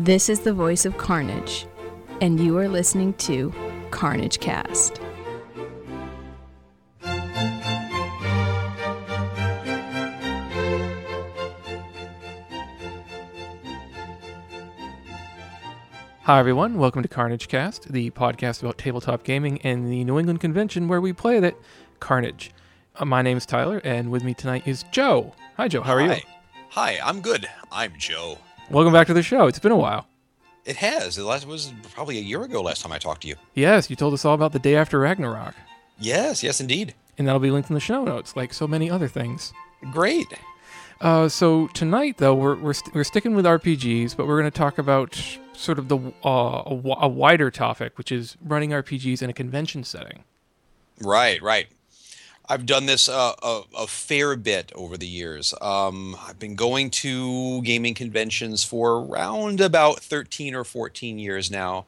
This is the voice of Carnage, and you are listening to Carnage Cast. Hi, everyone. Welcome to Carnage Cast, the podcast about tabletop gaming and the New England convention where we play it, Carnage. Uh, my name is Tyler, and with me tonight is Joe. Hi, Joe. How are Hi. you? Hi, I'm good. I'm Joe. Welcome back to the show. It's been a while. It has. The last was probably a year ago last time I talked to you. Yes, you told us all about the day after Ragnarok, Yes, yes, indeed. and that'll be linked in the show notes, like so many other things. Great. Uh, so tonight, though, we're we're, st- we're sticking with RPGs, but we're going to talk about sort of the uh, a, wi- a wider topic, which is running RPGs in a convention setting. Right, right. I've done this uh, a, a fair bit over the years. Um, I've been going to gaming conventions for around about 13 or 14 years now.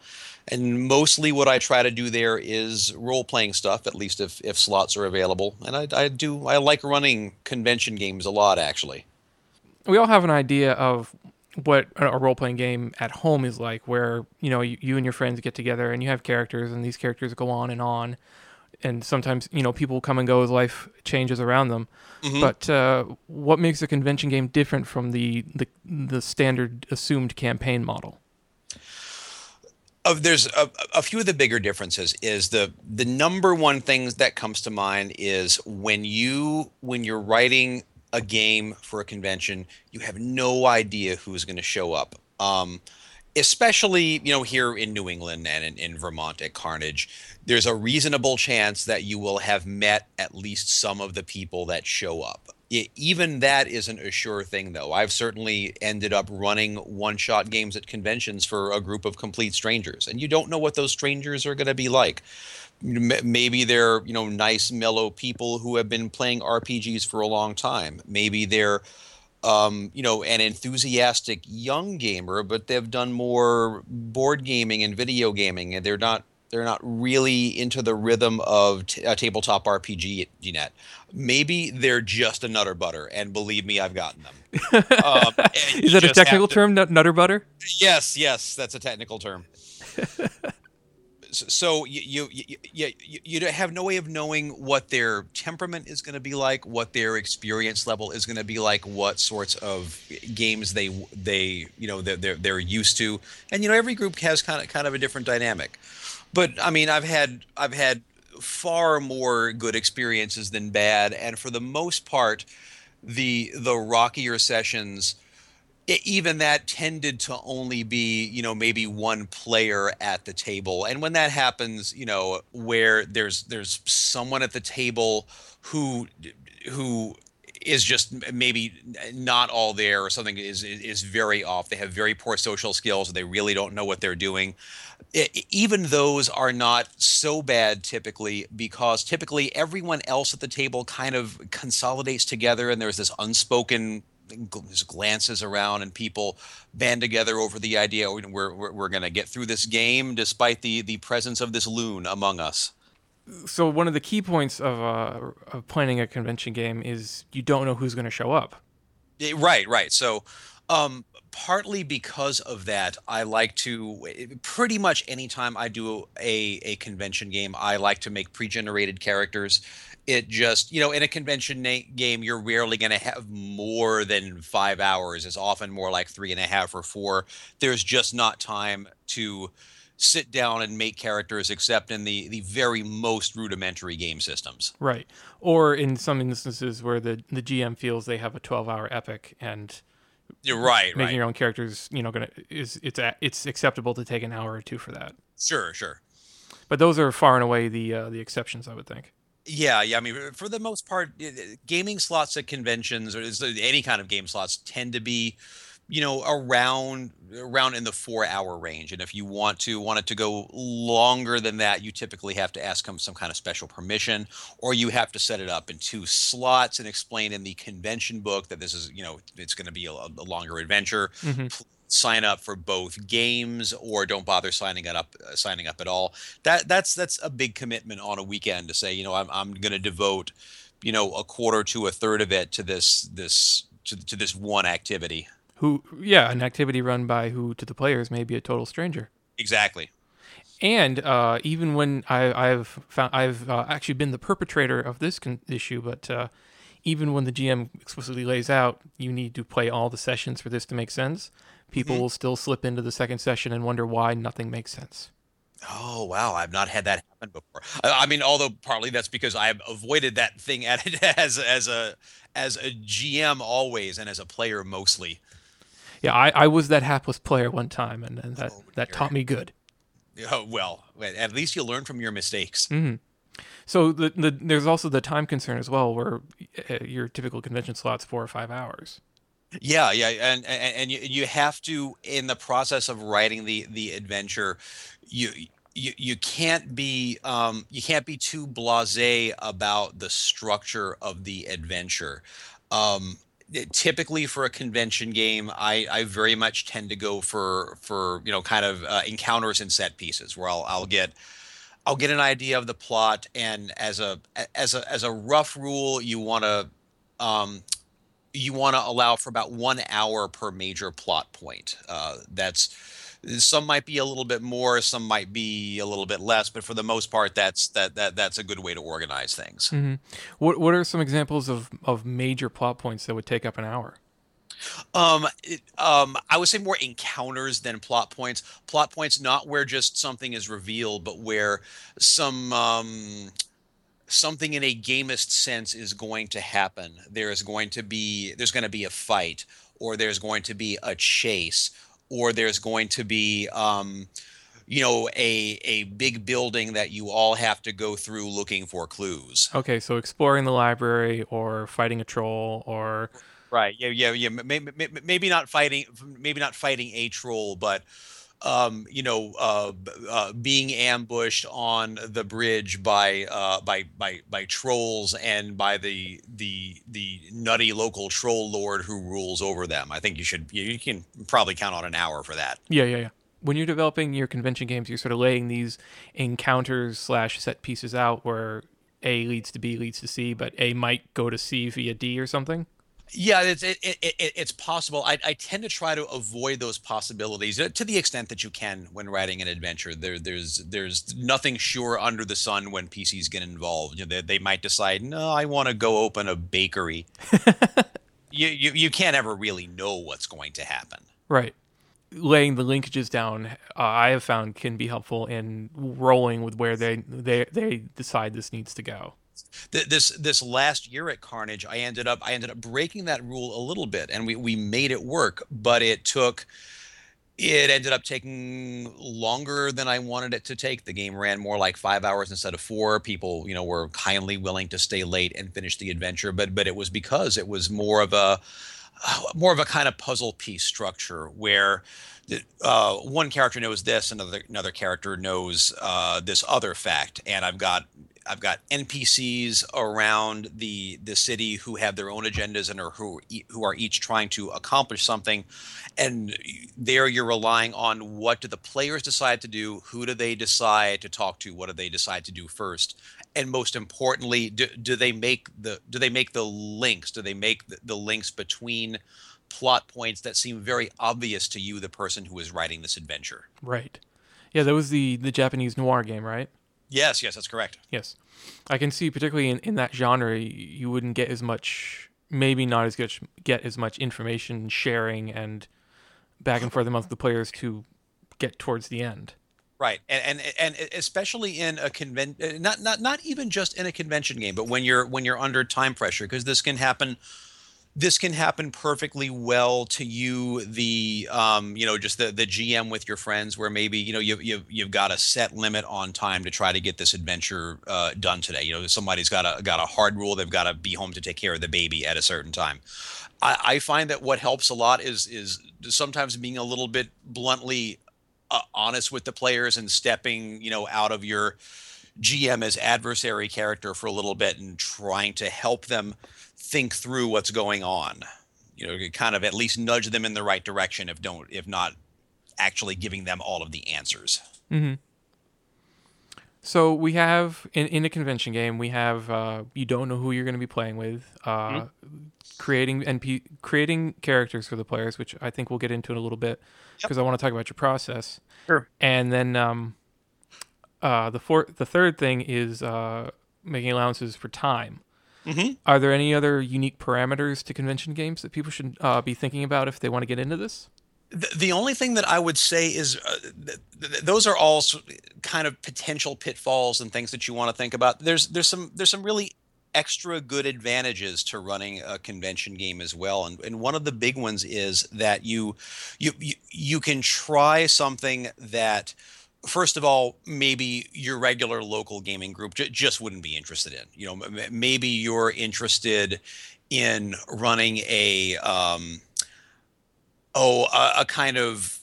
And mostly what I try to do there is role playing stuff, at least if, if slots are available. And I, I do, I like running convention games a lot, actually. we all have an idea of what a role playing game at home is like, where you know you, you and your friends get together and you have characters, and these characters go on and on, and sometimes you know people come and go as life changes around them. But uh, what makes a convention game different from the, the the standard assumed campaign model? of there's a, a few of the bigger differences is the the number one things that comes to mind is when you when you're writing a game for a convention you have no idea who's going to show up um, especially you know here in new england and in, in vermont at carnage there's a reasonable chance that you will have met at least some of the people that show up. I- even that isn't a sure thing though. I've certainly ended up running one shot games at conventions for a group of complete strangers and you don't know what those strangers are going to be like. Maybe they're you know nice mellow people who have been playing rpgs for a long time. Maybe they're um, you know, an enthusiastic young gamer, but they've done more board gaming and video gaming, and they're not they're not really into the rhythm of t- a tabletop RPG yet. Maybe they're just a nutter butter, and believe me, I've gotten them. Um, Is that a technical to- term, nut- nutter butter? Yes, yes, that's a technical term. So you you, you you have no way of knowing what their temperament is going to be like, what their experience level is going to be like, what sorts of games they they you know they're, they're they're used to, and you know every group has kind of kind of a different dynamic. But I mean, I've had I've had far more good experiences than bad, and for the most part, the the rockier sessions even that tended to only be you know maybe one player at the table. And when that happens you know where there's there's someone at the table who who is just maybe not all there or something is is very off. They have very poor social skills. They really don't know what they're doing. E- even those are not so bad typically because typically everyone else at the table kind of consolidates together and there's this unspoken just glances around and people band together over the idea "Oh, we're, we're, we're going to get through this game despite the, the presence of this loon among us. So one of the key points of uh, of planning a convention game is you don't know who's going to show up. Eh, Right, right. So, um, partly because of that, I like to pretty much anytime I do a, a convention game, I like to make pre generated characters. It just, you know, in a convention na- game, you're rarely going to have more than five hours. It's often more like three and a half or four. There's just not time to sit down and make characters except in the, the very most rudimentary game systems. Right. Or in some instances where the, the GM feels they have a 12 hour epic and You're right, making right. your own characters, you know, gonna is it's a, it's acceptable to take an hour or two for that. Sure, sure. But those are far and away the uh, the exceptions, I would think. Yeah, yeah. I mean, for the most part, gaming slots at conventions or is- any kind of game slots tend to be, you know, around around in the four hour range. And if you want to want it to go longer than that, you typically have to ask them some kind of special permission, or you have to set it up in two slots and explain in the convention book that this is, you know, it's going to be a, a longer adventure Mhm. Sign up for both games or don't bother signing up uh, signing up at all that that's that's a big commitment on a weekend to say you know i'm, I'm going to devote you know a quarter to a third of it to this this to, to this one activity Who, yeah, an activity run by who to the players may be a total stranger. Exactly. And uh, even when I, have found, I've uh, actually been the perpetrator of this con- issue, but uh, even when the GM explicitly lays out you need to play all the sessions for this to make sense, people mm-hmm. will still slip into the second session and wonder why nothing makes sense. Oh wow, I've not had that happen before. I mean, although partly that's because I've avoided that thing at it as as a as a GM always and as a player mostly. Yeah, I, I was that hapless player one time, and, and that, oh, that taught me good. Oh, well, at least you learn from your mistakes. Mm-hmm. So the, the there's also the time concern as well, where uh, your typical convention slot's four or five hours. Yeah, yeah, and and, and you, you have to in the process of writing the the adventure, you you you can't be um, you can't be too blasé about the structure of the adventure. Um, typically for a convention game I, I very much tend to go for for you know kind of uh, encounters and set pieces where I'll, I'll get I'll get an idea of the plot and as a as a as a rough rule you want to um, you want to allow for about one hour per major plot point uh, that's some might be a little bit more some might be a little bit less but for the most part that's that, that that's a good way to organize things mm-hmm. what what are some examples of of major plot points that would take up an hour um, it, um, I would say more encounters than plot points. Plot points, not where just something is revealed, but where some um, something in a gamist sense is going to happen. There is going to be there's going to be a fight, or there's going to be a chase, or there's going to be um, you know a a big building that you all have to go through looking for clues. Okay, so exploring the library or fighting a troll or right, yeah, yeah, yeah. Maybe, maybe not fighting, maybe not fighting a troll, but um, you know, uh, uh, being ambushed on the bridge by uh, by by by trolls and by the the the nutty local troll lord who rules over them. I think you should you can probably count on an hour for that. Yeah, yeah, yeah. When you're developing your convention games, you're sort of laying these encounters slash set pieces out where A leads to B leads to C, but A might go to C via D or something. Yeah, it's it, it, it, it's possible. I, I tend to try to avoid those possibilities uh, to the extent that you can when writing an adventure. There there's there's nothing sure under the sun when PCs get involved. You know, they, they might decide, no, I want to go open a bakery. you, you you can't ever really know what's going to happen. Right. Laying the linkages down, uh, I have found can be helpful in rolling with where they they they decide this needs to go this this last year at Carnage, I ended up I ended up breaking that rule a little bit, and we we made it work, but it took. It ended up taking longer than I wanted it to take. The game ran more like five hours instead of four. People, you know, were kindly willing to stay late and finish the adventure, but but it was because it was more of a more of a kind of puzzle piece structure where uh, one character knows this, another another character knows uh, this other fact, and I've got I've got NPCs around the the city who have their own agendas and are who who are each trying to accomplish something, and there you're relying on what do the players decide to do, who do they decide to talk to, what do they decide to do first, and most importantly, do, do they make the do they make the links? Do they make the, the links between plot points that seem very obvious to you, the person who is writing this adventure? Right. Yeah, that was the the Japanese noir game, right? Yes, yes, that's correct. Yes, I can see particularly in, in that genre, you wouldn't get as much, maybe not as good, get as much information sharing and back and forth amongst the players to get towards the end. Right, and and and especially in a convention, uh, not not not even just in a convention game, but when you're when you're under time pressure, because this can happen this can happen perfectly well to you the um, you know just the the gm with your friends where maybe you know you've, you've, you've got a set limit on time to try to get this adventure uh, done today. You know somebody's got a got a hard rule they've got to be home to take care of the baby at a certain time. I, I find that what helps a lot is is sometimes being a little bit bluntly uh, honest with the players and stepping you know out of your gm as adversary character for a little bit and trying to help them think through what's going on. You know, kind of at least nudge them in the right direction, if don't, if not, actually giving them all of the answers. Mm-hmm. So we have in, in a convention game, we have uh, you don't know who you're going to be playing with, uh, Mm-hmm. creating NP creating characters for the players, which I think we'll get into in a little bit because I want to talk about your process. Sure. And then um, uh, the fourth, the third thing is uh, making allowances for time. Mhm. Are there any other unique parameters to convention games that people should uh, be thinking about if they want to get into this? The, the only thing that I would say is uh, th- th- those are all kind of potential pitfalls and things that you want to think about. There's there's some there's some really extra good advantages to running a convention game as well, and and one of the big ones is that you you you, you can try something that. First of all, maybe your regular local gaming group j- just wouldn't be interested in. You know, m- maybe you're interested in running a um, oh a, a kind of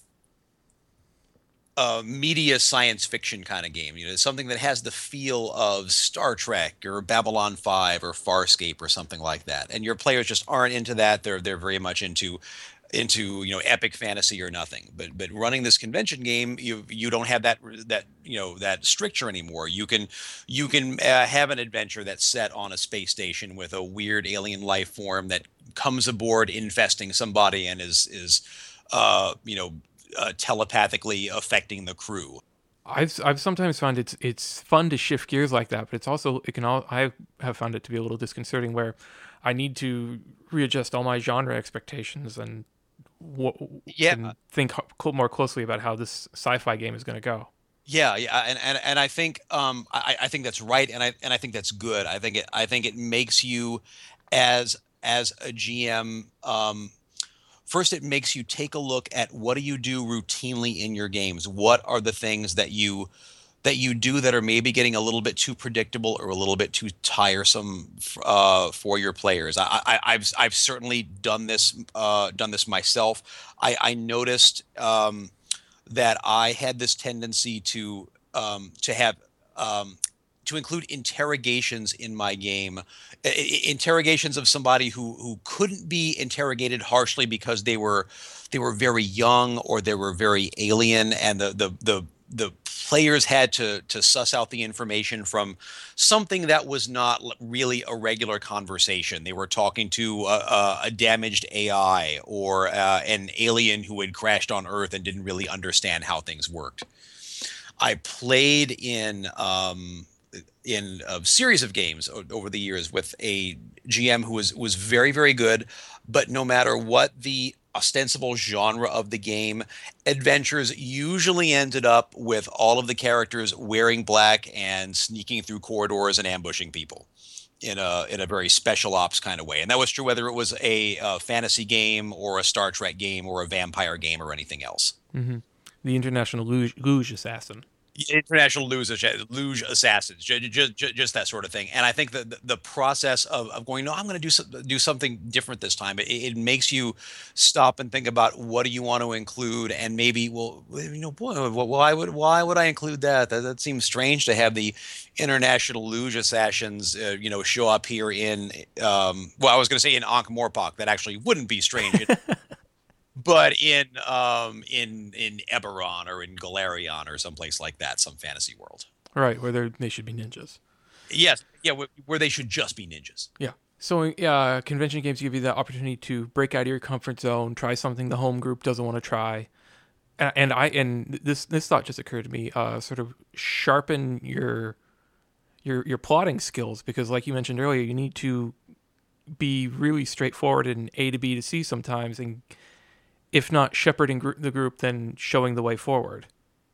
uh, media science fiction kind of game. You know, something that has the feel of Star Trek or Babylon Five or Farscape or something like that. And your players just aren't into that. They're they're very much into into you know epic fantasy or nothing. But but running this convention game, you you don't have that that you know that stricture anymore. You can you can uh, have an adventure that's set on a space station with a weird alien life form that comes aboard infesting somebody and is is uh, you know uh, telepathically affecting the crew. I've I've sometimes found it's it's fun to shift gears like that, but it's also it can all I have found it to be a little disconcerting where I need to readjust all my genre expectations and Yeah. and think more closely about how this sci-fi game is going to go. Yeah, yeah, and, and, and I think um I, I think that's right, and I and I think that's good. I think it I think it makes you as as a GM um first it makes you take a look at what do you do routinely in your games. What are the things that you that you do that are maybe getting a little bit too predictable or a little bit too tiresome uh, for your players. I, I, I've I've certainly done this uh, done this myself. I, I noticed um, that I had this tendency to um, to have um, to include interrogations in my game, I- interrogations of somebody who who couldn't be interrogated harshly because they were they were very young or they were very alien, and the the the the players had to to suss out the information from something that was not really a regular conversation. They were talking to a, a, damaged AI or uh, an alien who had crashed on Earth and didn't really understand how things worked. I played in um, in a series of games over the years with a GM who was was very very good, but no matter what the ostensible genre of the game, adventures usually ended up with all of the characters wearing black and sneaking through corridors and ambushing people in a in a very special ops kind of way. And that was true whether it was a, uh fantasy game or a Star Trek game or a vampire game or anything else. hmm The international luge, luge assassin. International luge, luge assassins, just, just, just that sort of thing. And I think that the, process of, of going, no, I'm going to do some, do something different this time. It, it makes you stop and think about what do you want to include, and maybe, well, you know, boy, why would why would I include that? That, that seems strange to have the international luge assassins, uh, you know, show up here in, um, well, I was going to say in Ankh Morpork. That actually wouldn't be strange. But in um in in Eberron or in Golarion or someplace like that, some fantasy world. Right, where they should be ninjas. Yes, yeah, where, where they should just be ninjas. Yeah. So uh, convention games give you the opportunity to break out of your comfort zone, try something the home group doesn't want to try, and, and I and this this thought just occurred to me. Uh, sort of sharpen your your your plotting skills because, like you mentioned earlier, you need to be really straightforward in A to B to C sometimes, and if not shepherding gr- the group, then showing the way forward.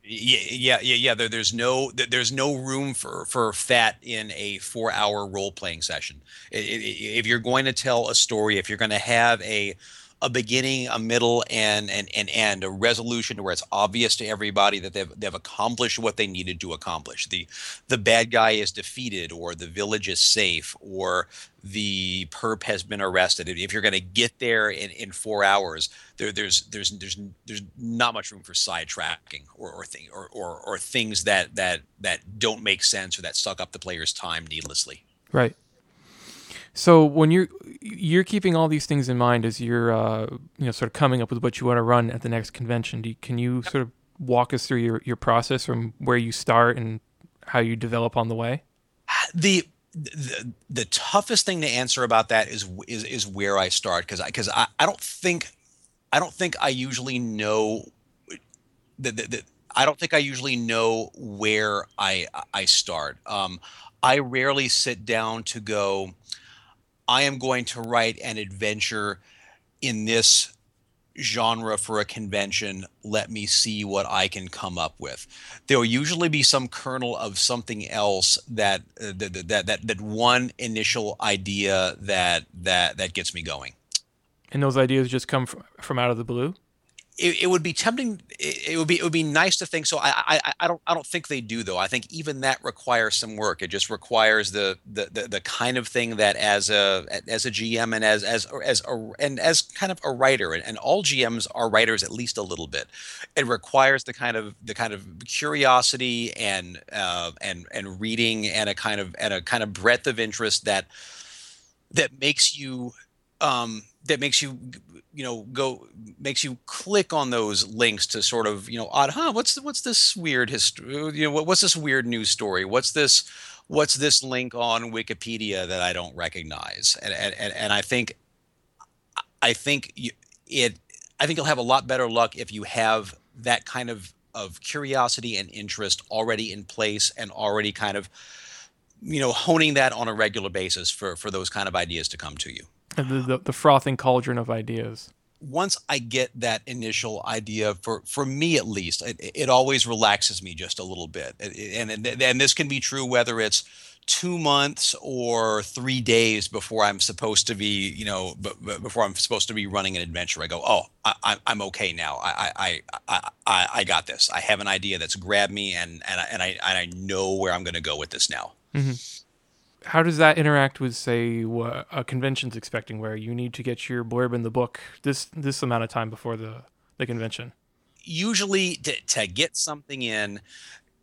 Yeah, yeah, yeah, yeah. There, there's no there's no room for for fat in a four hour role playing session. If you're going to tell a story, if you're going to have a a beginning, a middle, and and and end, a resolution to where it's obvious to everybody that they've they've accomplished what they needed to accomplish. The the bad guy is defeated, or the village is safe, or the perp has been arrested. If you're going to get there in, in four hours, there, there's there's there's there's not much room for sidetracking or or, thing, or or or things that that that don't make sense or that suck up the player's time needlessly. Right. So when you're you're keeping all these things in mind as you're uh, you know sort of coming up with what you want to run at the next convention, do you, can you sort of walk us through your, your process from where you start and how you develop on the way? The the, the toughest thing to answer about that is is is where I start because I because I, I don't think I don't think I usually know that I don't think I usually know where I I start. Um, I rarely sit down to go. I am going to write an adventure in this genre for a convention. Let me see what I can come up with. There will usually be some kernel of something else that uh, that, that that that one initial idea that that that gets me going. And those ideas just come from, from out of the blue it, it would be tempting. It, would be it would be nice to think so. I, I I don't I don't think they do though. I think even that requires some work. It just requires the the the, the kind of thing that as a as a GM and as as as a, and as kind of a writer and, and all GMs are writers at least a little bit. It requires the kind of the kind of curiosity and uh, and and reading and a kind of and a kind of breadth of interest that that makes you um, that makes you you know go makes you click on those links to sort of you know odd huh what's what's this weird history you know what, what's this weird news story? What's this what's this link on wikipedia that i don't recognize? And and, and i think i think it i think you'll have a lot better luck if you have that kind of of curiosity and interest already in place and already kind of you know honing that on a regular basis for for those kind of ideas to come to you the, the, the frothing cauldron of ideas once I get that initial idea, for for me at least, it, it always relaxes me just a little bit. And, and and this can be true whether it's two months or three days before I'm supposed to be, you know, b- b- before I'm supposed to be running an adventure. I go, oh, I, am okay now. I, I I I I got this. I have an idea that's grabbed me, and and I, and I and I know where I'm going to go with this now. Mm-hmm how does that interact with say what a convention's expecting where you need to get your blurb in the book this this amount of time before the the convention? Usually to, to get something in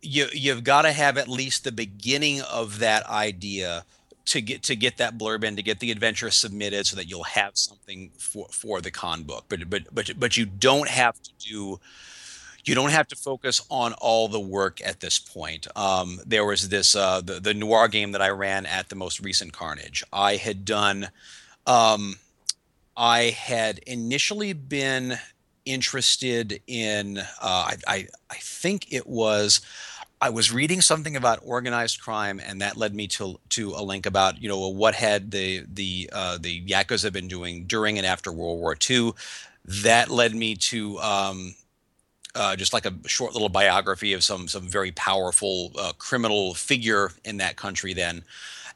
you you've got to have at least the beginning of that idea to get to get that blurb in to get the adventure submitted so that you'll have something for for the con book. But but but but you don't have to do you don't have to focus on all the work at this point. Um, there was this uh, the the noir game that I ran at the most recent Carnage. I had done. Um, I had initially been interested in. Uh, I, I I think it was. I was reading something about organized crime, and that led me to to a link about you know what had the the uh, the yakuza been doing during and after World War II. That led me to um, uh, just like a short little biography of some some very powerful uh, criminal figure in that country then.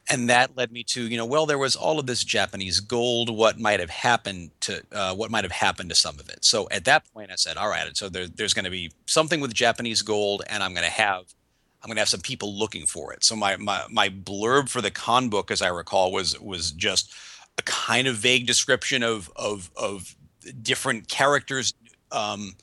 And that led me to you know well there was all of this japanese gold. What might have happened to uh, what might have happened to some of it? So at that point i said all right so there, there's going to be something with japanese gold and i'm going to have i'm going to have some people looking for it. So my, my my blurb for the con book as i recall was was just a kind of vague description of of of different characters um,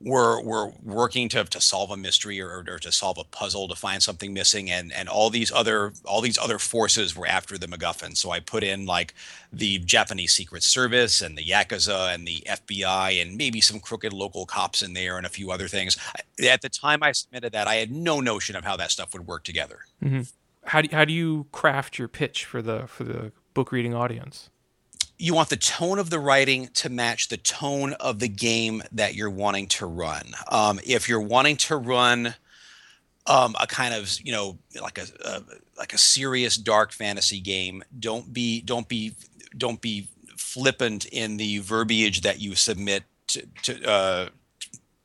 were were working to, to solve a mystery or, or to solve a puzzle to find something missing and and all these other all these other forces were after the MacGuffin. So I put in like the Japanese Secret Service and the Yakuza and the FBI and maybe some crooked local cops in there and a few other things. At the time I submitted that, I had no notion of how that stuff would work together. Mm-hmm. How do how do you craft your pitch for the for the book reading audience? You want the tone of the writing to match the tone of the game that you're wanting to run. Um, if you're wanting to run um, a kind of you know like a, a, like a serious dark fantasy game, don't be don't be don't be flippant in the verbiage that you submit to to, uh,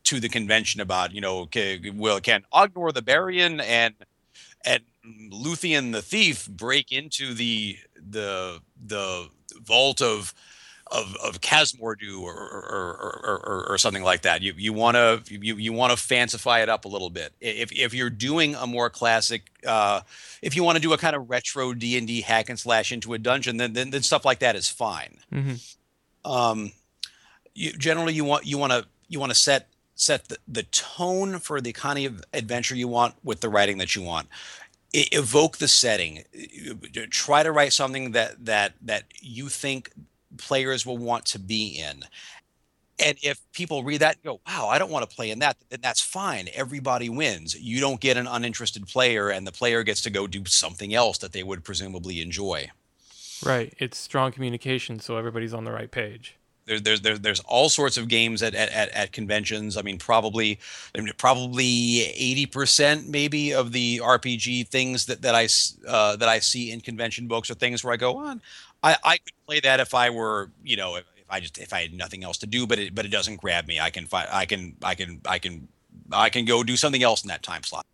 to the convention about you know can, will can Ognor the Barian and and Luthien the thief break into the the the vault of of of Khazmor-dû or or, or, or, or something like that. You you want to you you want to fancify it up a little bit. If if you're doing a more classic, uh, if you want to do a kind of retro D and D hack and slash into a dungeon, then then, then stuff like that is fine. Mm-hmm. Um, you, generally you want you want to you want to set set the, the tone for the kind of adventure you want with the writing that you want evoke the setting try to write something that that that you think players will want to be in And if people read that go, wow, I don't want to play in that, then that's fine. Everybody wins. You don't get an uninterested player, and the player gets to go do something else that they would presumably enjoy. Right. It's strong communication, so everybody's on the right page. There's there's there's there's all sorts of games at, at, at conventions. I mean, probably I mean, probably eighty percent maybe of the RPG things that that I uh, that I see in convention books are things where I go on. I, I could play that if I were you know if, if I just if I had nothing else to do, but it but it doesn't grab me. I can find I can I can I can I can go do something else in that time slot.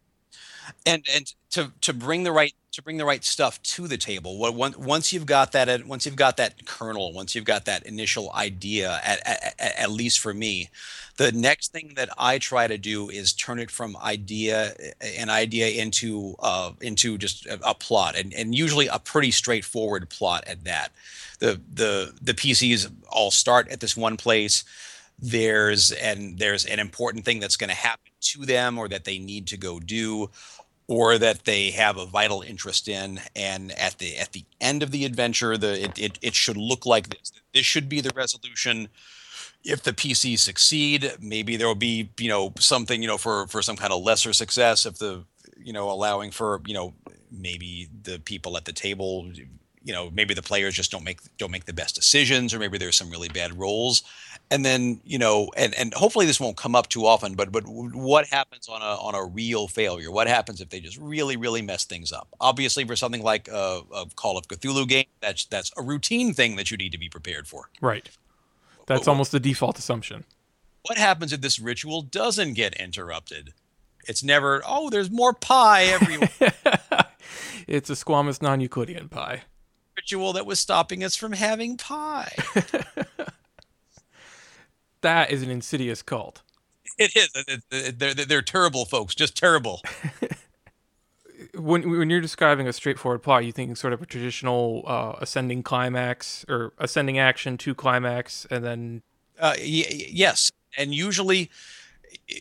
And and to to bring the right to bring the right stuff to the table. Once you've got that once you've got that kernel, once you've got that initial idea, at, at, at least for me, the next thing that I try to do is turn it from idea an idea into uh, into just a, a plot, and and usually a pretty straightforward plot at that. The the the PCs all start at this one place there's and there's an important thing that's going to happen to them or that they need to go do or that they have a vital interest in and at the at the end of the adventure the it, it, it should look like this this should be the resolution. If the pc succeed maybe there will be you know something you know for for some kind of lesser success if the you know allowing for you know maybe the people at the table you know maybe the players just don't make don't make the best decisions or maybe there's some really bad rolls and then you know and and hopefully this won't come up too often but but what happens on a on a real failure? What happens if they just really really mess things up? Obviously for something like a, a call of cthulhu game that's that's a routine thing that you need to be prepared for. Right. That's what, almost the default assumption. What happens if this ritual doesn't get interrupted? It's never oh there's more pie everywhere. It's a squamous non-euclidean pie. Ritual that was stopping us from having pie that is an insidious cult. It is. They're, they're terrible folks, just terrible. when when you're describing a straightforward plot, you think sort of a traditional uh, ascending climax or ascending action to climax, and then uh, y- yes, and usually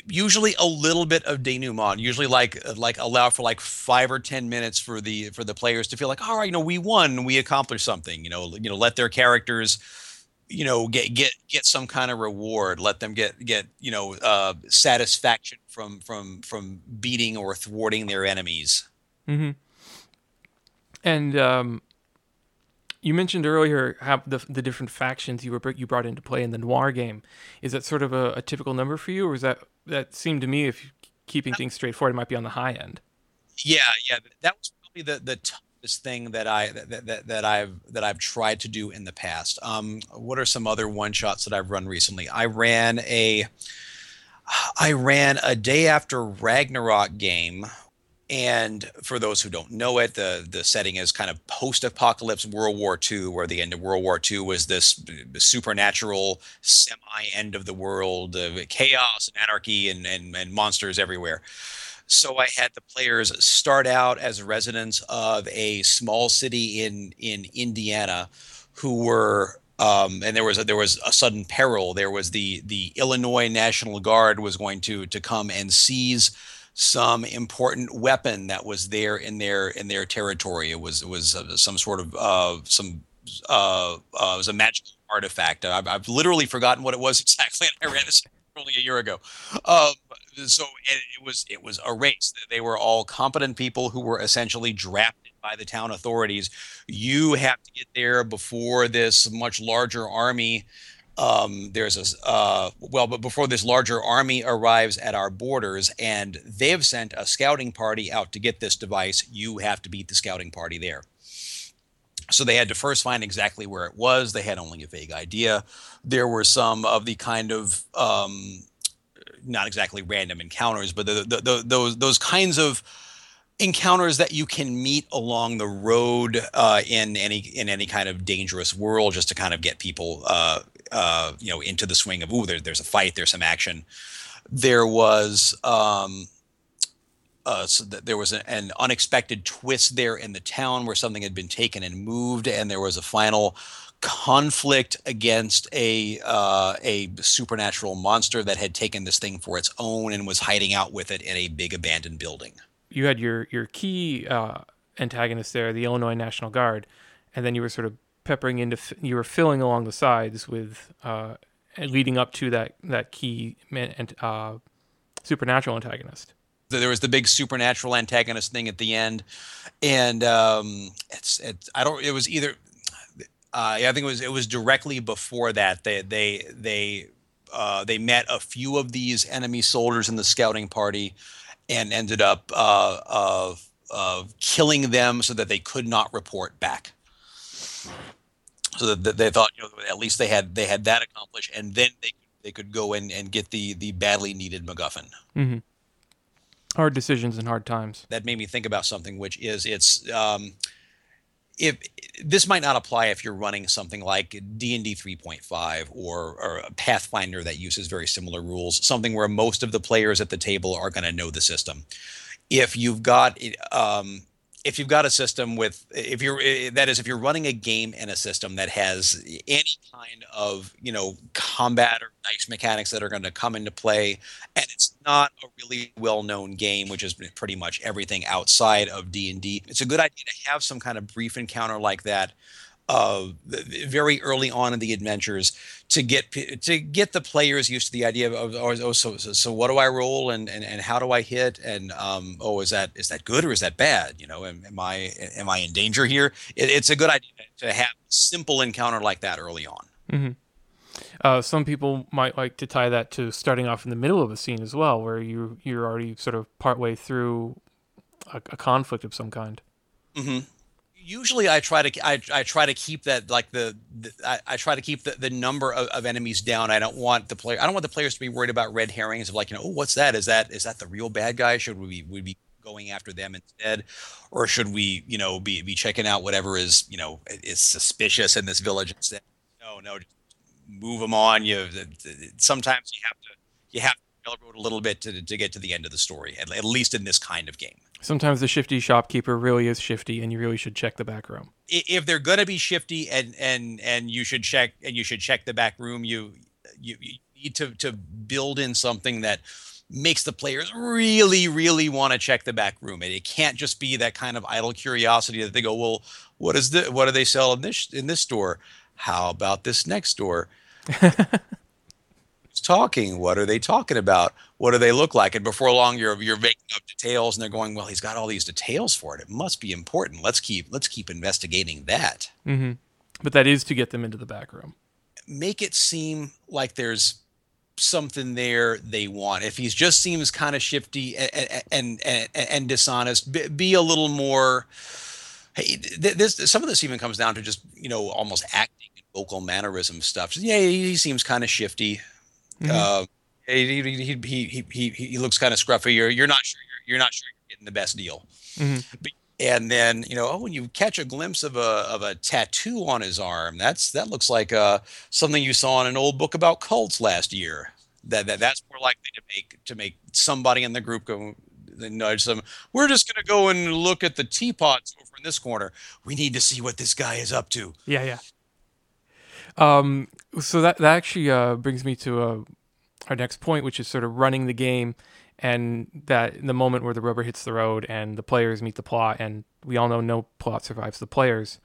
usually a little bit of denouement usually like like allow for like five or ten minutes for the for the players to feel like all right you know we won we accomplished something you know you know let their characters you know get get get some kind of reward let them get get you know uh, satisfaction from from from beating or thwarting their enemies. Mm-hmm. and um, you mentioned earlier how the, the different factions you were you brought into play in the noir game. Is that sort of a, a typical number for you or is that that seemed to me if keeping things straightforward it might be on the high end? Yeah yeah that was probably the the t- thing that I that, that, that I've that I've tried to do in the past. Um, what are some other one shots that I've run recently? I ran a I ran a day after Ragnarok game, and for those who don't know it, the the setting is kind of post-apocalypse World War II, where the end of World War II was this supernatural semi-end of the world, uh, chaos and anarchy and, and and monsters everywhere. So I had the players start out as residents of a small city in in Indiana, who were um, and there was a, there was a sudden peril. There was the the Illinois National Guard was going to to come and seize some important weapon that was there in their in their territory. It was it was uh, some sort of uh, some uh, uh, it was a magical artifact. I've, I've literally forgotten what it was exactly, I ran this only a year ago. Um, so it, it, was it was a race. They were all competent people who were essentially drafted by the town authorities. You have to get there before this much larger army. Um, there's a uh, well, but before this larger army arrives at our borders, and they've sent a scouting party out to get this device. You have to beat the scouting party there. So they had to first find exactly where it was. They had only a vague idea. There were some of the kind of um, not exactly random encounters, but the, the, the, those those kinds of encounters that you can meet along the road uh, in any in any kind of dangerous world, just to kind of get people uh, uh, you know into the swing of ooh, there, there's a fight, there's some action. There was. Um, uh, so there was a, an unexpected twist there in the town where something had been taken and moved, and there was a final conflict against a uh, a supernatural monster that had taken this thing for its own and was hiding out with it in a big abandoned building. You had your your key uh, antagonist there, the Illinois National Guard, and then you were sort of peppering into you were filling along the sides with uh, leading up to that that key man, uh, supernatural antagonist. There was the big supernatural antagonist thing at the end, and um, it's, it's I don't. It was either. Uh, I think it was it was directly before that they they they uh, they met a few of these enemy soldiers in the scouting party, and ended up uh, of of killing them so that they could not report back. So that they thought, you know, at least they had they had that accomplished, and then they they could go in and get the the badly needed MacGuffin. Mm-hmm. Hard decisions and hard times. That made me think about something, which is it's. Um, if this might not apply if you're running something like D&D 3.5 or, or a Pathfinder that uses very similar rules, something where most of the players at the table are going to know the system. If you've got um, if you've got a system with if you're eh, that is if you're running a game in a system that has any kind of you know combat or dice mechanics that are going to come into play and it's not a really well-known game which is pretty much everything outside of d&d it's a good idea to have some kind of brief encounter like that uh, very early on in the adventures to get to get the players used to the idea of oh, oh so, so, so what do I roll and, and and how do I hit and um oh is that is that good or is that bad you know am, am I am I in danger here it, it's a good idea to have a simple encounter like that early on. Mm-hmm. Uh, some people might like to tie that to starting off in the middle of a scene as well, where you you're already sort of partway through a, a conflict of some kind. Mm-hmm usually I try to I, I try to keep that like the, the I, I, try to keep the, the number of, of, enemies down. I don't want the player I don't want the players to be worried about red herrings of like you know oh what's that is that is that the real bad guy should we we be going after them instead or should we you know be be checking out whatever is you know is suspicious in this village instead no no move them on you sometimes you have to you have to railroad a little bit to, to get to the end of the story at, at least in this kind of game Sometimes the shifty shopkeeper really is shifty, and you really should check the back room. If they're going to be shifty, and and and you should check and you should check the back room, you you, you need to to build in something that makes the players really really want to check the back room. And it can't just be that kind of idle curiosity that they go, well, what is the what do they sell in this in this store? How about this next door? talking? What are they talking about? What do they look like? And before long, you're you're making up details, and they're going, "Well, he's got all these details for it. It must be important. Let's keep let's keep investigating that." Mm-hmm. But that is to get them into the back room. Make it seem like there's something there they want. If he just seems kind of shifty and and and, and dishonest, be, be, a little more. Hey, this some of this even comes down to just you know almost acting vocal mannerism stuff. Yeah, he seems kind of shifty. Mm-hmm. Uh, he, he, he, he, he, looks kind of scruffy. You're, you're not sure you're, you're not sure you're getting the best deal. Mm-hmm. and then you know, oh, when you catch a glimpse of a of a tattoo on his arm, that's that looks like uh, something you saw in an old book about cults last year. That, that that's more likely to make to make somebody in the group go nudge them. We're just going to go and look at the teapots over in this corner. We need to see what this guy is up to. Yeah, yeah. Um, so that that actually uh, brings me to uh, our next point, which is sort of running the game, and that the moment where the rubber hits the road and the players meet the plot, and we all know no plot survives the players.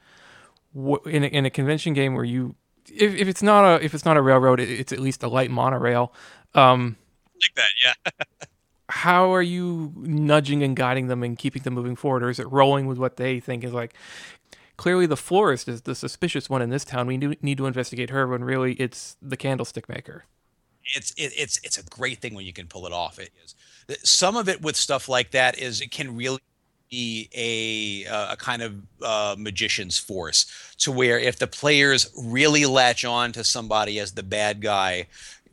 In a, in a convention game where you, if, if it's not a if it's not a railroad, it's at least a light monorail. Um, like that, yeah. how are you nudging and guiding them and keeping them moving forward, or is it rolling with what they think is like? Clearly the florist is the suspicious one in this town. We need to investigate her when really it's the candlestick maker. It's it, it's it's a great thing when you can pull it off. It is some of it with stuff like that is it can really be a a kind of uh, magician's force to where if the players really latch on to somebody as the bad guy,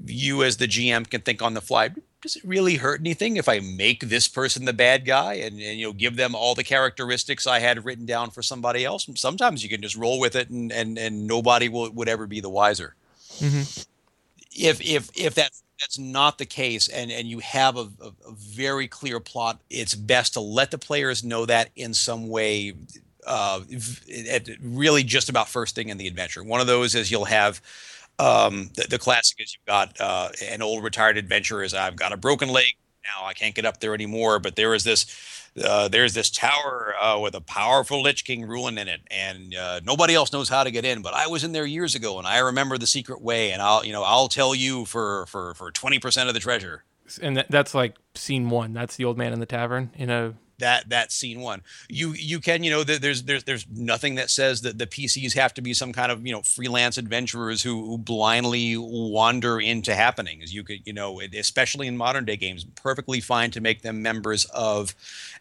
you as the GM can think on the fly does it really hurt anything if I make this person the bad guy and, and you know give them all the characteristics I had written down for somebody else? Sometimes you can just roll with it and and, and nobody will, would ever be the wiser. Mm-hmm. If if if that's that's not the case and and you have a, a, a, very clear plot, it's best to let the players know that in some way. Uh, really just about first thing in the adventure. One of those is you'll have um, the, the, classic is you've got uh, an old retired adventurer is I've got a broken leg, now. I can't get up there anymore. But there is this, uh, there's this tower uh, with a powerful Lich King ruling in it, and uh, nobody else knows how to get in. But I was in there years ago, and I remember the secret way. And I'll, you know, I'll tell you for for for twenty percent of the treasure. And that's like scene one. That's the old man in the tavern in a that that scene one. You you can you know there's there's there's nothing that says that the PCs have to be some kind of you know freelance adventurers who, who blindly wander into happenings. You could you know especially in modern day games, perfectly fine to make them members of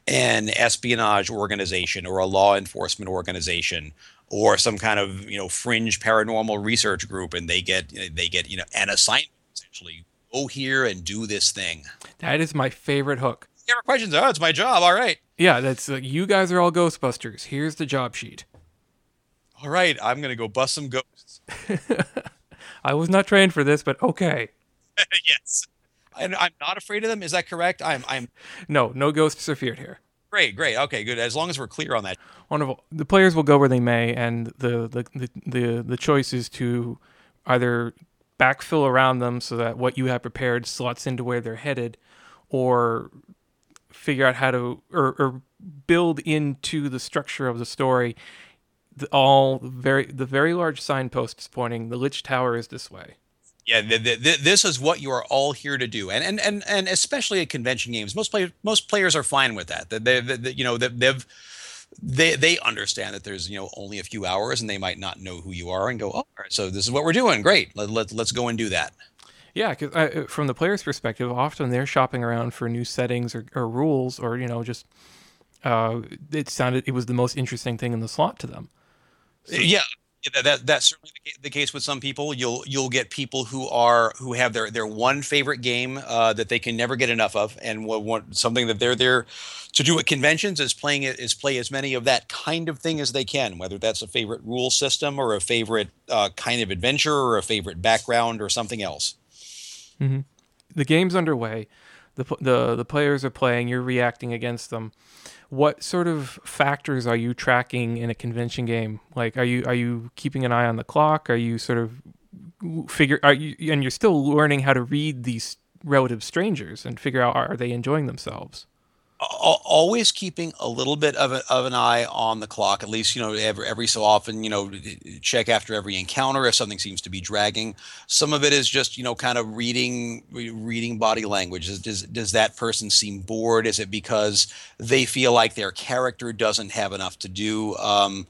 an espionage organization or a law enforcement organization or some kind of you know fringe paranormal research group, and they get they get you know an assignment essentially. Go here and do this thing. That is my favorite hook questions. Oh, it's my job. All right. Yeah, that's like you guys are all Ghostbusters. Here's the job sheet. All right, I'm gonna go bust some ghosts. I was not trained for this, but okay. yes, I'm, I'm not afraid of them. Is that correct? I'm. I'm. No, no ghosts are feared here. Great, great. Okay, good. As long as we're clear on that. Wonderful. The players will go where they may, and the the the the, the choice is to either backfill around them so that what you have prepared slots into where they're headed, or figure out how to or, or build into the structure of the story the, all very the very large signposts pointing the Lich Tower is this way. Yeah, the, the, this is what you are all here to do, and and and and especially at convention games, most players most players are fine with that. That they, they, you know they've they they understand that there's you know only a few hours, and they might not know who you are, and go, oh, all right, so this is what we're doing. Great, let, let let's go and do that. Yeah, because uh, from the player's perspective, often they're shopping around for new settings or, or rules, or you know, just uh, it sounded it was the most interesting thing in the slot to them. So, yeah, that that's certainly the case with some people. You'll you'll get people who are who have their their one favorite game uh, that they can never get enough of, and want something that they're there to do at conventions is playing it is play as many of that kind of thing as they can. Whether that's a favorite rule system or a favorite uh, kind of adventure or a favorite background or something else. Mm-hmm. The game's underway. The, the the players are playing. You're reacting against them. What sort of factors are you tracking in a convention game? Like, are you are you keeping an eye on the clock? Are you sort of figure? Are you and you're still learning how to read these relative strangers and figure out are they enjoying themselves? Always keeping a little bit of, a, of an eye on the clock at least you know every, every so often you know check after every encounter if something seems to be dragging. Some of it is just you know kind of reading reading body language. Does, does that person seem bored? Is it because they feel like their character doesn't have enough to do? Um,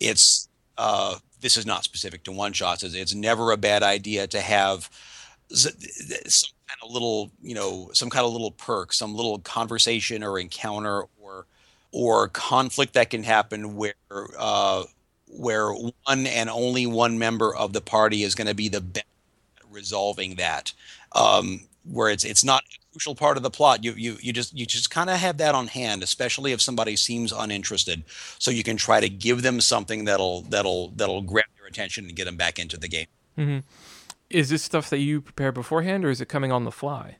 it's uh, this is not specific to one shots. It's, it's never a bad idea to have some kind of little, you know, some kind of little perk, some little conversation or encounter or or conflict that can happen where uh, where one and only one member of the party is going to be the best at resolving that. Um, where it's it's not a crucial part of the plot. You you you just you just kind of have that on hand, especially if somebody seems uninterested. So you can try to give them something that'll that'll that'll grab their attention and get them back into the game. Mm-hmm is this stuff that you prepare beforehand or is it coming on the fly?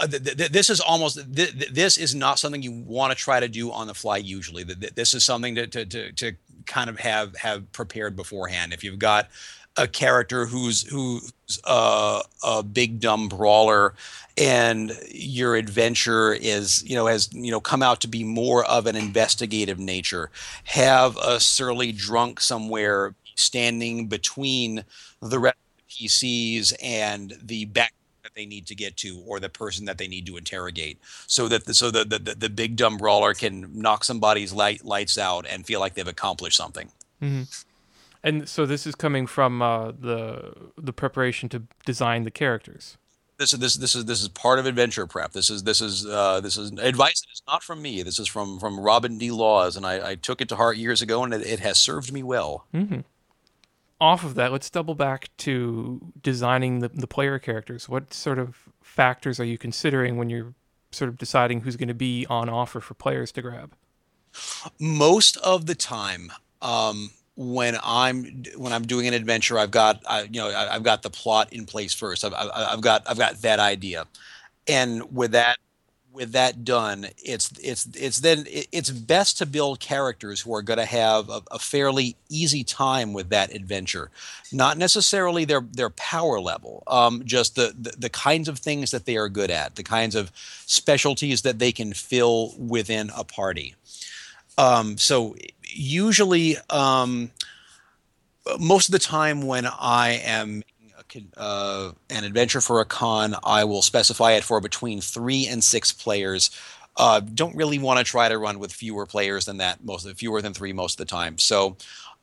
Uh, th- th- this is almost th- this is not something you want to try to do on the fly usually this is something to, to, to, to kind of have have prepared beforehand if you've got a character who's who's uh, a big dumb brawler and your adventure is you know has you know come out to be more of an investigative nature have a surly drunk somewhere standing between the rest PCs and the back that they need to get to or the person that they need to interrogate so that the, so the, the, the big dumb brawler can knock somebody's light, lights out and feel like they've accomplished something mm-hmm. and so this is coming from uh, the the preparation to design the characters this is this this is this is part of adventure prep. This is this is uh, this is advice that is not from me. This is from from Robin D. Laws, and I, I took it to heart years ago, and it, it has served me well. Mm-hmm off of that, let's double back to designing the, the player characters. What sort of factors are you considering when you're sort of deciding who's going to be on offer for players to grab? Most of the time, um, when I'm when I'm doing an adventure, I've got I, you know I, have got the plot in place first. I've, I've got I've got that idea, and with that with that done, it's it's it's then it's best to build characters who are going to have a, a, fairly easy time with that adventure, not necessarily their their power level, um, just the, the, the kinds of things that they are good at, the kinds of specialties that they can fill within a party. Um, so usually, um, most of the time when I am uh, an adventure for a con, I will specify it for between three and six players. Uh, don't really want to try to run with fewer players than that, most fewer than three most of the time. So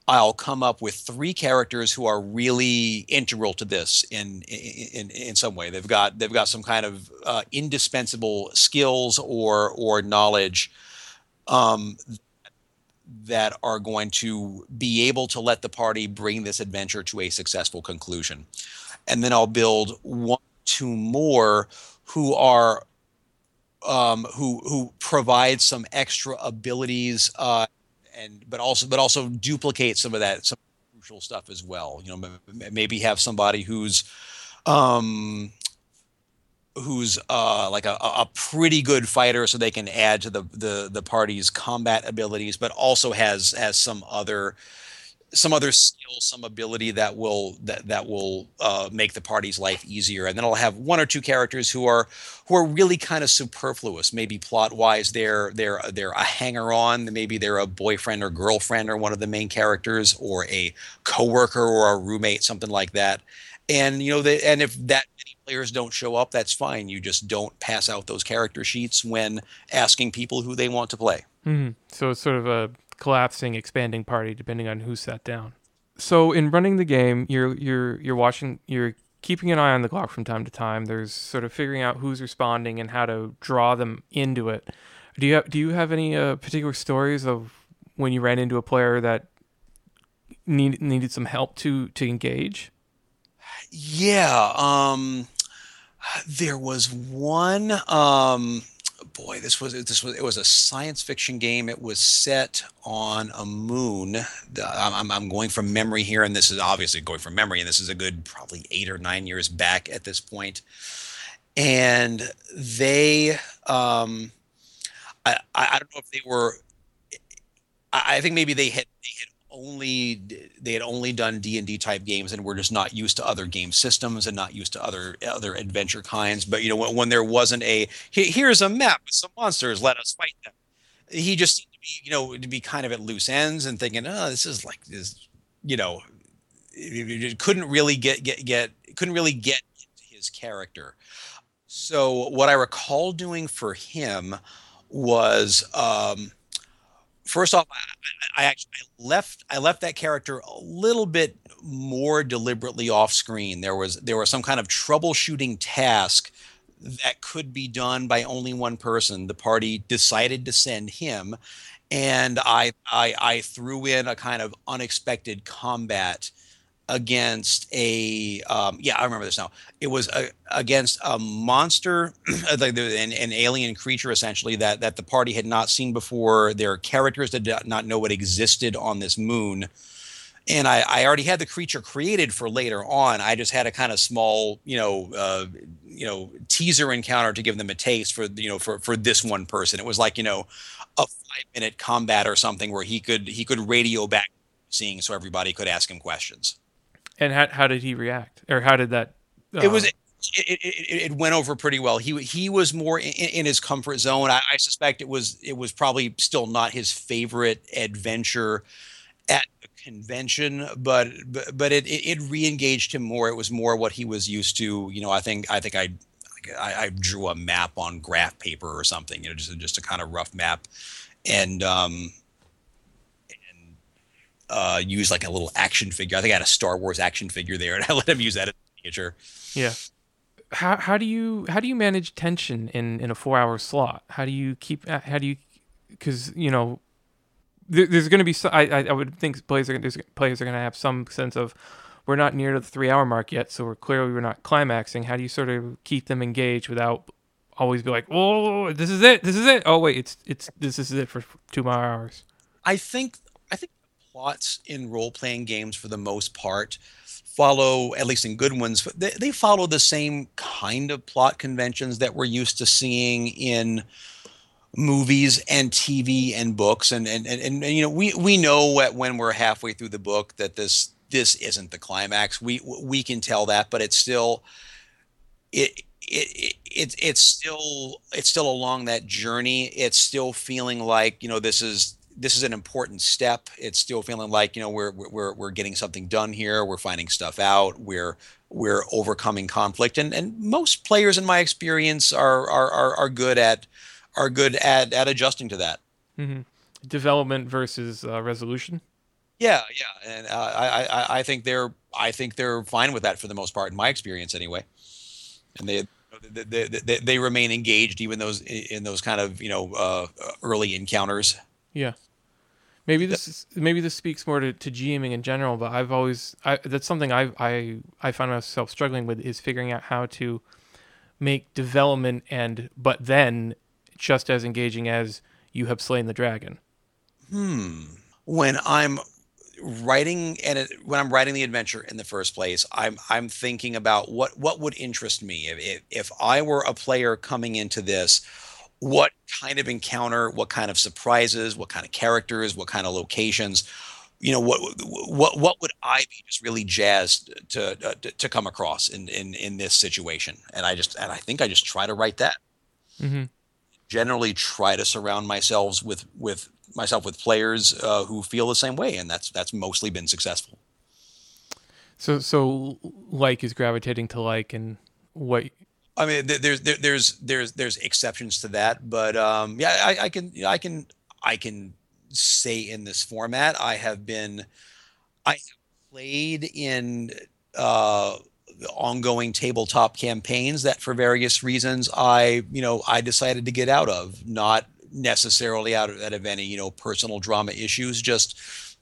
I'll come up with three characters who are really integral to this in in, in some way. They've got they've got some kind of uh, indispensable skills or or knowledge um, that are going to be able to let the party bring this adventure to a successful conclusion. And then I'll build one, two more who are um, who who provide some extra abilities uh, and but also but also duplicate some of that some crucial stuff as well. You know, maybe have somebody who's um, who's uh, like a, a pretty good fighter, so they can add to the, the the party's combat abilities, but also has has some other some other skill, some ability that will that that will uh, make the party's life easier. And then I'll have one or two characters who are who are really kind of superfluous. Maybe plot wise, they're they're they're a hanger on. Maybe they're a boyfriend or girlfriend or one of the main characters, or a coworker or a roommate, something like that. And you know, they, and if that players don't show up, that's fine. You just don't pass out those character sheets when asking people who they want to play. Mm-hmm. So it's sort of a collapsing, expanding party depending on who sat down. So in running the game, you're you're you're watching, you're keeping an eye on the clock from time to time. There's sort of figuring out who's responding and how to draw them into it. Do you have, do you have any uh, particular stories of when you ran into a player that need, needed some help to to engage? Yeah. Um, there was one. Um, boy, this was this was it was a science fiction game. It was set on a moon. I'm, I'm going from memory here, and this is obviously going from memory, and this is a good probably eight or nine years back at this point. And they, um, I, I don't know if they were. I think maybe they had they had only they had only done d&d type games and were just not used to other game systems and not used to other other adventure kinds. But you know when, when there wasn't a here's a map with some monsters let us fight them. He just seemed to be you know to be kind of at loose ends and thinking oh this is like this you know couldn't really get get get couldn't really get into his character. So what i recall doing for him was um first off, I, I, actually left I left that character a little bit more deliberately off screen. There was there was some kind of troubleshooting task that could be done by only one person. The party decided to send him, and I I, I threw in a kind of unexpected combat against a um, yeah I remember this now. It was a, against a monster, an, an alien creature essentially that that the party had not seen before. Their characters did not know it existed on this moon. And I, I already had the creature created for later on. I just had a kind of small, you know, uh, you know, teaser encounter to give them a taste for, you know, for for this one person. It was like, you know, a five minute combat or something where he could he could radio back seeing so everybody could ask him questions. And how how did he react, or how did that? Uh, it was. Um, it, it, it, went over pretty well. He he was more in, in his comfort zone. I, I, suspect it was it was probably still not his favorite adventure at the convention, but but, but it, it, it re-engaged him more. It was more what he was used to. You know, I think I think I I, I drew a map on graph paper or something. You know, just just a kind of rough map, and um, uh, use like a little action figure. I think I had a Star Wars action figure there, and I let him use that as a miniature. Yeah. How how do you how do you manage tension in in a four hour slot? How do you keep how do you because you know there, there's going to be some, I, I would think players are players are going to have some sense of we're not near to the three hour mark yet, so we're clearly we're not climaxing. How do you sort of keep them engaged without always be like, oh, this is it, this is it. Oh wait, it's it's this is it for two more hours. I think plots in role playing games for the most part follow at least in good ones they, they follow the same kind of plot conventions that we're used to seeing in movies and TV and books. And and, and, and you know we we know when we're halfway through the book that this this isn't the climax. We we can tell that but it's still it it, it, it's still it's still along that journey. It's still feeling like you know this is this is an important step. It's still feeling like you know we're we're we're getting something done here. We're finding stuff out. We're we're overcoming conflict. And and most players in my experience are are are, are good at are good at at adjusting to that. Mm-hmm. development versus uh, resolution? Yeah yeah. And uh, I, I i think they're i think they're fine with that for the most part in my experience anyway. And they they, they, they remain engaged even those in those kind of you know uh, early encounters. Yeah, maybe this is, maybe this speaks more to, to GMing in general, but I've always I, that's something I I I find myself struggling with is figuring out how to make development and but then just as engaging as you have slain the dragon. Hmm. When I'm writing and when I'm writing the adventure in the first place, I'm I'm thinking about what what would interest me if if I were a player coming into this. What kind of encounter? What kind of surprises? What kind of characters? What kind of locations? You know what what what would I be just really jazzed to uh, to, to come across in, in in this situation? And I just and I think I just try to write that. Mm-hmm. Generally, try to surround myself with with myself with players uh, who feel the same way, and that's that's mostly been successful. So so like is gravitating to like, and what? I mean, there's there, there's there's there's exceptions to that, but um, yeah, I, I can I can I can say in this format, I have been I played in uh, ongoing tabletop campaigns that for various reasons I you know I decided to get out of, not necessarily out of, out of any you know personal drama issues just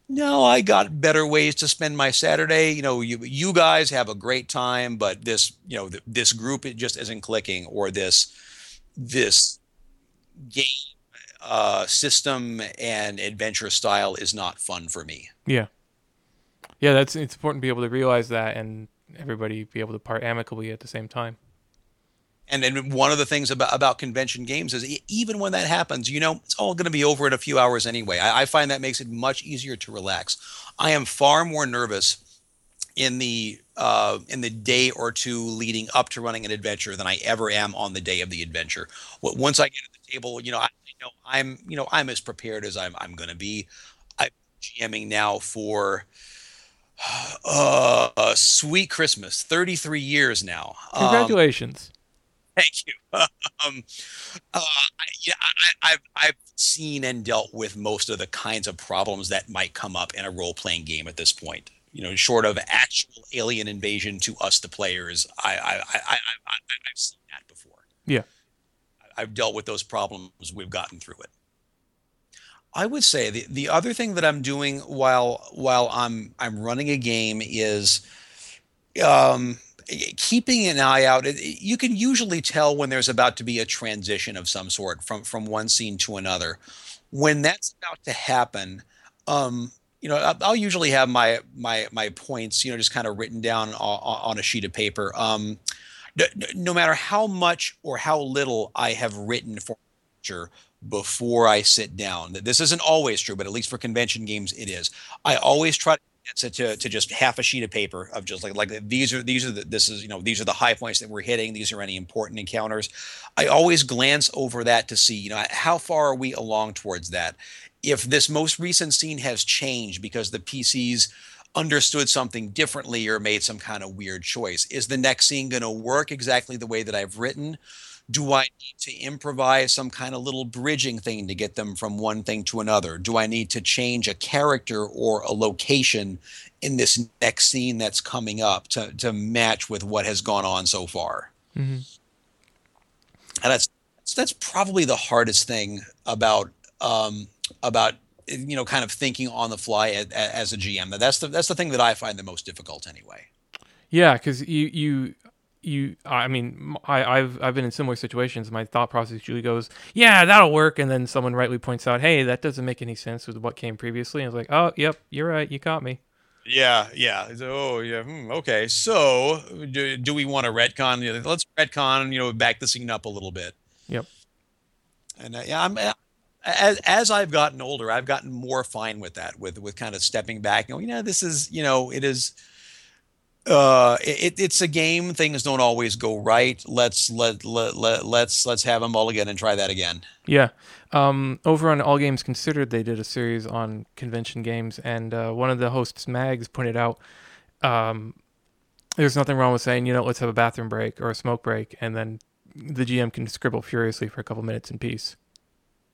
no i got better ways to spend my saturday. You know you you guys have a great time but this you know th- this group it just isn't clicking or this this game uh, system and adventure style is not fun for me. Yeah. Yeah that's it's important to be able to realize that and everybody be able to part amicably at the same time and and one of the things about about convention games is even when that happens, you know, it's all going to be over in a few hours anyway. I, I find that makes it much easier to relax. I am far more nervous in the uh, in the day or two leading up to running an adventure than I ever am on the day of the adventure. Once I get at the table, you know, I you know I'm you know I'm as prepared as I'm I'm going to be. I'm GMing now for uh, sweet Christmas, 33 years now. Congratulations. Um, Thank you. Um, uh, yeah, I, have I've seen and dealt with most of the kinds of problems that might come up in a role playing game at this point. You know, short of actual alien invasion to us, the players, I, I, I, I, I have seen that before. Yeah, I've dealt with those problems. We've gotten through it. I would say the, the other thing that I'm doing while while I'm I'm running a game is um, keeping an eye out you can usually tell when there's about to be a transition of some sort from from one scene to another. When that's about to happen um, you know i'll usually have my my my points you know just kind of written down on, a sheet of paper. Um, no, no matter how much or how little i have written for before i sit down this isn't always true but at least for convention games it is. I always try to to, to, to just half a sheet of paper of just like like these are these are the, this is you know these are the high points that we're hitting. These are any important encounters. I always glance over that to see you know how far are we along towards that? If this most recent scene has changed because the pcs understood something differently or made some kind of weird choice is the next scene going to work exactly the way that i've written do I need to improvise some kind of little bridging thing to get them from one thing to another? Do I need to change a character or a location in this next scene that's coming up to, to match with what has gone on so far? Mm-hmm. And that's that's probably the hardest thing about um, about you know kind of thinking on the fly as, as a GM. That's the that's the thing that I find the most difficult anyway. Yeah, because you you you i mean I, i've i've been in similar situations. My thought process usually goes yeah that'll work and then someone rightly points out hey that doesn't make any sense with what came previously and i was like oh yep you're right you caught me. Yeah yeah. Oh yeah hmm, okay. So do, do we want to retcon? Let's retcon you know back the scene up a little bit. Yep. And uh, yeah i'm as as I've gotten older, I've gotten more fine with that, with with kind of stepping back. and you know, this is you know, it is uh, it, it's a game. Things don't always go right. Let's let, let, let let's let's have them all again and try that again. Yeah. Um, over on All Games Considered, they did a series on convention games, and uh, one of the hosts, Mags, pointed out um, there's nothing wrong with saying, you know, let's have a bathroom break or a smoke break, and then the GM can scribble furiously for a couple minutes in peace.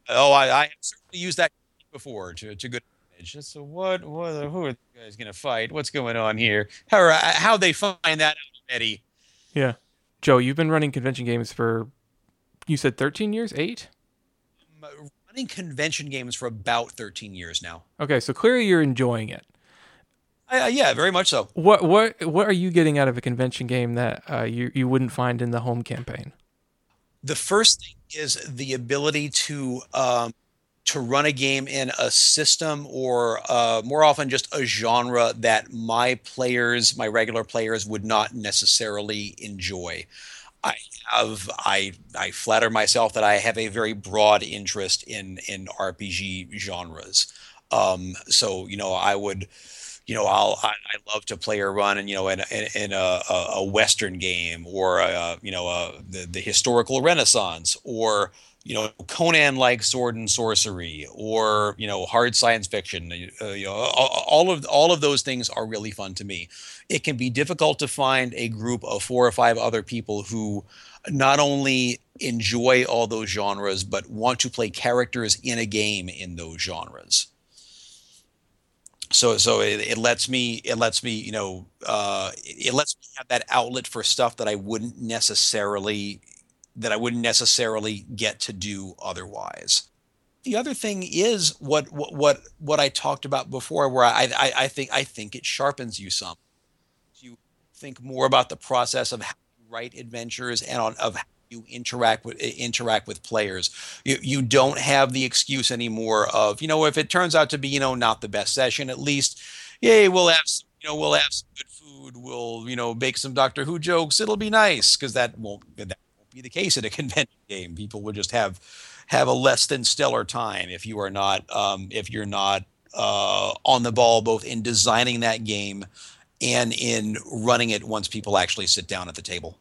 Oh, I, I certainly used that before to, to good advantage. So what, what, who are you guys going to fight? What's going on here? How, how they find that out, Eddie? Yeah. Joe, you've been running convention games for, you said 13 years, eight? I'm running convention games for about 13 years now. Okay, so clearly you're enjoying it. Uh, yeah, very much so. What what what are you getting out of a convention game that uh, you you wouldn't find in the home campaign? The first thing is the ability to um, to run a game in a system or uh, more often just a genre that my players, my regular players, would not necessarily enjoy. I have I I flatter myself that I have a very broad interest in in RPG genres. Um, so you know I would you know, I'll I, I, love to play or run, and you know, in, in, in a, a, Western game or a, you know a, the the historical Renaissance or you know Conan like sword and sorcery or you know hard science fiction. Uh, you know, all of all of those things are really fun to me. It can be difficult to find a group of four or five other people who not only enjoy all those genres but want to play characters in a game in those genres so so it, it lets me it lets me you know uh, it lets me have that outlet for stuff that I wouldn't necessarily that I wouldn't necessarily get to do otherwise. The other thing is what what what, what I talked about before, where I, I I think I think it sharpens you some. You think more about the process of how you write adventures and on of you interact with interact with players. You you don't have the excuse anymore of you know if it turns out to be you know not the best session, at least yay we'll have some, you know we'll have some good food. We'll you know bake some Doctor Who jokes. It'll be nice because that won't that won't be the case at a convention game. People will just have have a less than stellar time if you are not um, if you're not uh, on the ball both in designing that game and in running it once people actually sit down at the table.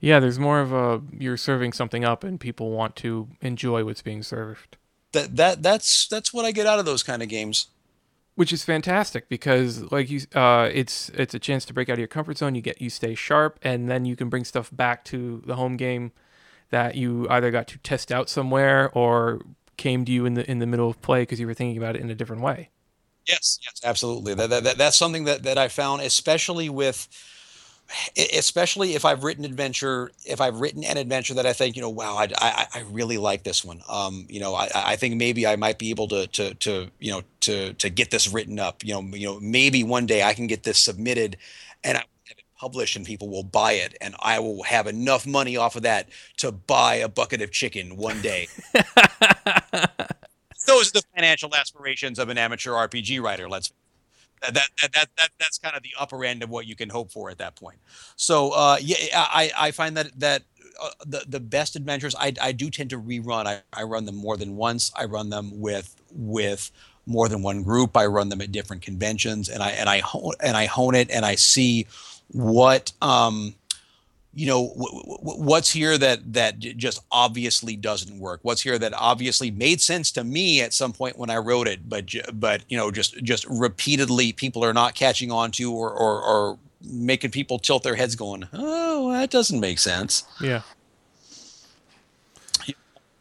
Yeah, there's more of a you're serving something up and people want to enjoy what's being served. That that that's that's what I get out of those kind of games. Which is fantastic because like you uh it's it's a chance to break out of your comfort zone, you get you stay sharp and then you can bring stuff back to the home game that you either got to test out somewhere or came to you in the in the middle of play because you were thinking about it in a different way. Yes, yes, absolutely. That, that, that, that's something that, that I found, especially with especially if I've written adventure, if I've written an adventure that I think, you know, wow, I, I, I really like this one. Um, you know, I, I think maybe I might be able to, to, to, you know, to, to get this written up, you know, you know, maybe one day I can get this submitted and I have it published and people will buy it and I will have enough money off of that to buy a bucket of chicken one day. Those are the financial aspirations of an amateur RPG writer. Let's that, that, that, that, that's kind of the upper end of what you can hope for at that point. So uh, yeah, I, I find that that uh, the the best adventures I, I do tend to rerun. I, I run them more than once. I run them with with more than one group. I run them at different conventions, and I and I hone and I hone it, and I see what um, you know w- w- what's here that that just obviously doesn't work? What's here that obviously made sense to me at some point when i wrote it but but you know just just repeatedly people are not catching on to or or, or making people tilt their heads going oh that doesn't make sense. Yeah.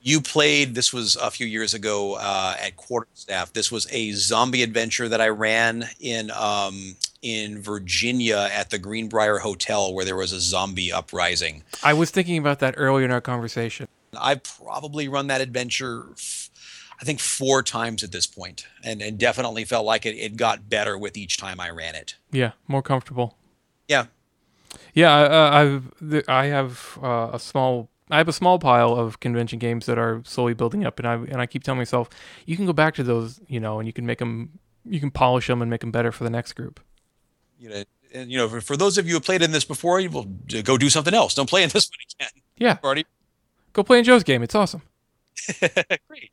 You played this was a few years ago uh, at quarterstaff. This was a zombie adventure that i ran in um, in Virginia at the Greenbrier Hotel where there was a zombie uprising. I was thinking about that earlier in our conversation. I've probably run that adventure, I think, four times at this point, and, and definitely felt like it, it got better with each time I ran it. Yeah, more comfortable. Yeah. Yeah, I, I've I have uh, a small I have a small pile of convention games that are slowly building up, and I and I keep telling myself you can go back to those, you know, and you can make them, you can polish them and make them better for the next group. You know, and you know, for, for those of you who played in this before, you will go do something else. Don't play in this one again. Yeah, Already go play in Joe's game. It's awesome. great.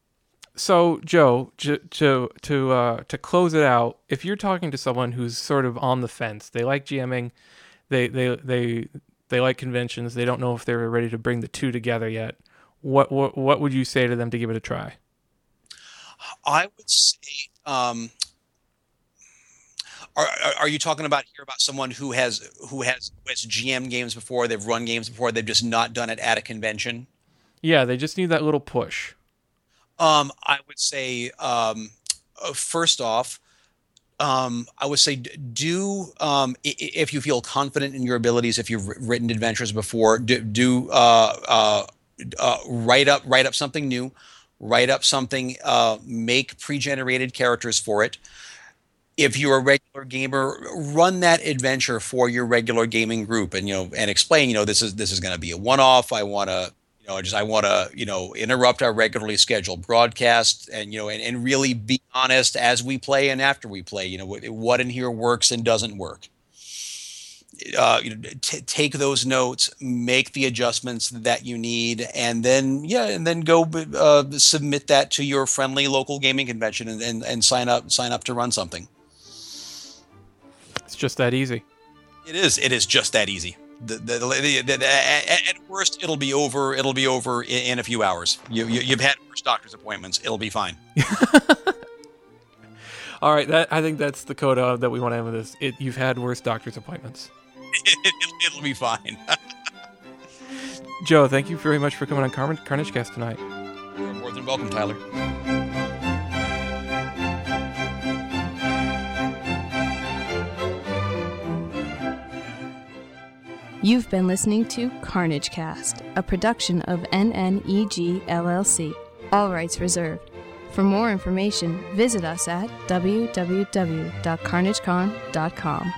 So Joe, to to to uh, to close it out, if you're talking to someone who's sort of on the fence, they like GMing, they they they they like conventions, they don't know if they're ready to bring the two together yet. What what what would you say to them to give it a try? I would say, um, are, are are you talking about here about someone who has who has who has GM games before, they've run games before, they've just not done it at a convention? Yeah, they just need that little push. Um, I would say, um, uh, first off, um, I would say do um, if you feel confident in your abilities, if you've written adventures before, do, do uh, uh, uh, write up write up something new, write up something, uh, make pre-generated characters for it. If you're a regular gamer, run that adventure for your regular gaming group, and you know, and explain, you know, this is this is going to be a one-off. I want to you know, just I want to, you know, interrupt our regularly scheduled broadcast and, you know, and, and really be honest as we play and after we play, you know, what, what in here works and doesn't work. Uh, you know, t- take those notes, make the adjustments that you need, and then yeah, and then go uh, submit that to your friendly local gaming convention and, and, and sign up sign up to run something. It's just that easy. It is. It is just that easy. The, the, the, at at worst, it'll be over. It'll be over in, in a few hours. You, you you've had worse doctor's appointments. It'll be fine. All right, that I think that's the coda that we want to end with this. It, you've had worse doctor's appointments. it, will be fine. Joe, thank you very much for coming on Car- Carnagecast tonight. You're more than welcome, Tyler. You've been listening to Carnagecast, a production of NNEG LLC. All rights reserved. For more information, visit us at www.carnagecon.com.